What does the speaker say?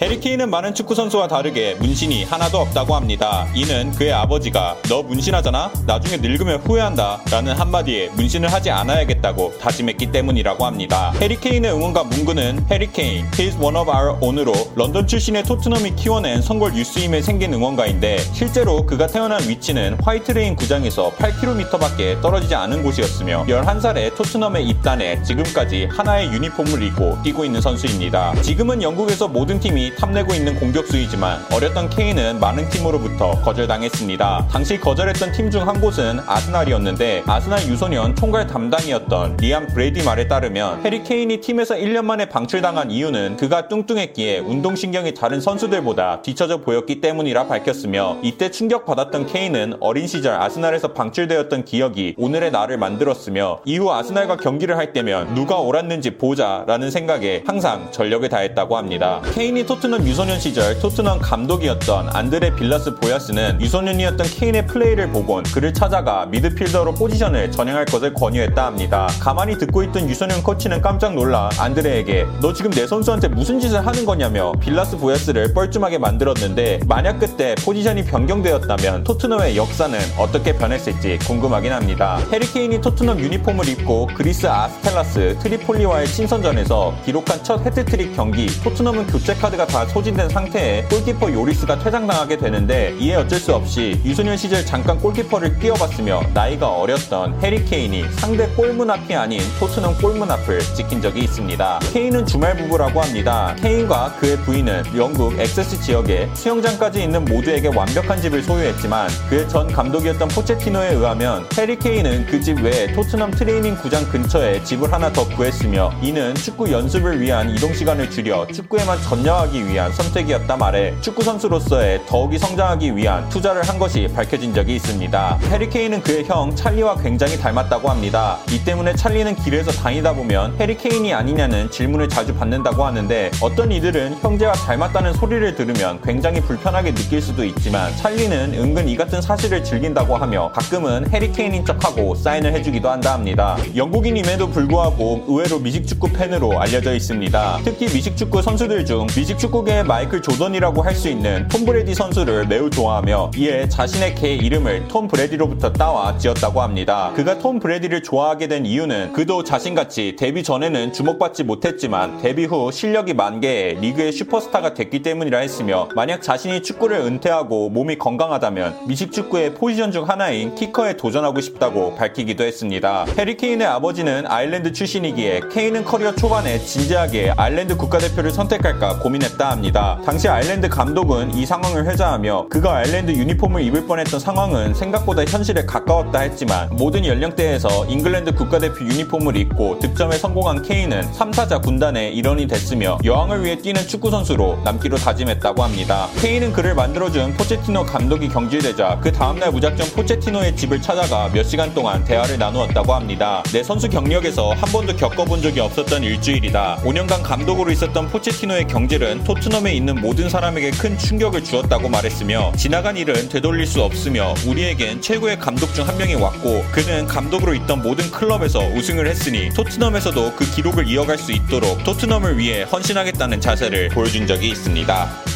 해리케인은 많은 축구 선수와 다르게 문신이 하나도 없다고 합니다. 이는 그의 아버지가 너 문신하잖아? 나중에 늙으면 후회한다. 라는 한마디에 문신을 하지 않아야겠다고 다짐했기 때문이라고 합니다. 해리케인의 응원가 문구는 해리케인, he's one of our own으로 런던 출신의 토트넘이 키워낸 성골 youth임에 생긴 응원가인데 실제로 그가 태어난 위치는 화이트레인 구장에서 8km밖에 떨어지지 않은 곳이었으며 11살에 토트넘에 입단해 지금까지 하나의 유니폼을 입고 뛰고 있는 선수입니다. 지금은 영국에서 모든 팀이 탐내고 있는 공격수이지만 어렸던 케인은 많은 팀으로부터 거절당했습니다. 당시 거절했던 팀 중 한 곳은 아스날이었는데 아스날 유소년 총괄 담당이었던 리암 브레이디 말에 따르면 해리 케인이 팀에서 1년 만에 방출당한 이유는 그가 뚱뚱했기에 운동신경이 다른 선수들보다 뒤처져 보였기 때문이라 밝혔으며 이때 충격받았던 케인은 어린 시절 아스날에서 방출되었던 기억이 오늘의 나를 만들었으며 이후 아스날과 경기를 할 때면 누가 옳았는지 보자라는 생각에 항상 전력을 다했다고 합니다. 케인이 토 토트넘 유소년 시절 토트넘 감독이었던 안드레 빌라스 보야스는 유소년이었던 케인의 플레이를 보곤 그를 찾아가 미드필더로 포지션을 전향할 것을 권유했다 합니다. 가만히 듣고 있던 유소년 코치는 깜짝 놀라 안드레에게 너 지금 내 선수한테 무슨 짓을 하는 거냐며 빌라스 보야스를 뻘쭘하게 만들었는데 만약 그때 포지션이 변경되었다면 토트넘의 역사는 어떻게 변했을지 궁금하긴 합니다. 해리 케인이 토트넘 유니폼을 입고 그리스 아스테라스 트리폴리와의 친선전에서 기록한 첫 해트트릭 경기 토트넘은 교체 카드가 다 소진된 상태에 골키퍼 요리스가 퇴장당하게 되는데 이에 어쩔 수 없이 유소년 시절 잠깐 골키퍼를 뛰어봤으며 나이가 어렸던 해리 케인이 상대 골문 앞이 아닌 토트넘 골문 앞을 지킨 적이 있습니다. 케인은 주말 부부라고 합니다. 케인과 그의 부인은 영국 에섹스 지역에 수영장까지 있는 모두에게 완벽한 집을 소유했지만 그의 전 감독이었던 포체티노에 의하면 해리 케인은 그 집 외에 토트넘 트레이닝 구장 근처에 집을 하나 더 구했으며 이는 축구 연습을 위한 이동 시간을 줄여 축구에만 전념하기 위한 선택이었다 말해 축구 선수로서의 더욱이 성장하기 위한 투자를 한 것이 밝혀진 적이 있습니다. 해리 케인은 그의 형 찰리와 굉장히 닮았다고 합니다. 이 때문에 찰리는 길에서 다니다 보면 해리 케인이 아니냐는 질문을 자주 받는다고 하는데 어떤 이들은 형제와 닮았다는 소리를 들으면 굉장히 불편하게 느낄 수도 있지만 찰리는 은근 이 같은 사실을 즐긴다고 하며 가끔은 해리 케인인 척하고 사인을 해주기도 한다 합니다. 영국인임에도 불구하고 의외로 미식축구 팬으로 알려져 있습니다. 특히 미식축구 선수들 중 미식축구 축구계의 마이클 조던이라고 할 수 있는 톰 브레디 선수를 매우 좋아하며 이에 자신의 개 이름을 톰 브레디로부터 따와 지었다고 합니다. 그가 톰 브레디를 좋아하게 된 이유는 그도 자신같이 데뷔 전에는 주목받지 못했지만 데뷔 후 실력이 만개해 리그의 슈퍼스타가 됐기 때문이라 했으며 만약 자신이 축구를 은퇴하고 몸이 건강하다면 미식축구의 포지션 중 하나인 키커에 도전하고 싶다고 밝히기도 했습니다. 해리 케인의 아버지는 아일랜드 출신이기에 케인은 커리어 초반에 진지하게 아일랜드 국가대표를 선택할까 고민했 다. 했다 합니다. 당시 아일랜드 감독은 이 상황을 회자하며 그가 아일랜드 유니폼을 입을 뻔했던 상황은 생각보다 현실에 가까웠다 했지만 모든 연령대에서 잉글랜드 국가대표 유니폼을 입고 득점에 성공한 케인은 삼사자 군단의 일원이 됐으며 여왕을 위해 뛰는 축구 선수로 남기로 다짐했다고 합니다. 케인은 그를 만들어준 포체티노 감독이 경질되자 그 다음날 무작정 포체티노의 집을 찾아가 몇 시간 동안 대화를 나누었다고 합니다. 내 선수 경력에서 한 번도 겪어본 적이 없었던 일주일이다. 5년간 감독으로 있었던 포체티노의 경질은 토트넘에 있는 모든 사람에게 큰 충격을 주었다고 말했으며 지나간 일은 되돌릴 수 없으며 우리에겐 최고의 감독 중 한 명이 왔고 그는 감독으로 있던 모든 클럽에서 우승을 했으니 토트넘에서도 그 기록을 이어갈 수 있도록 토트넘을 위해 헌신하겠다는 자세를 보여준 적이 있습니다.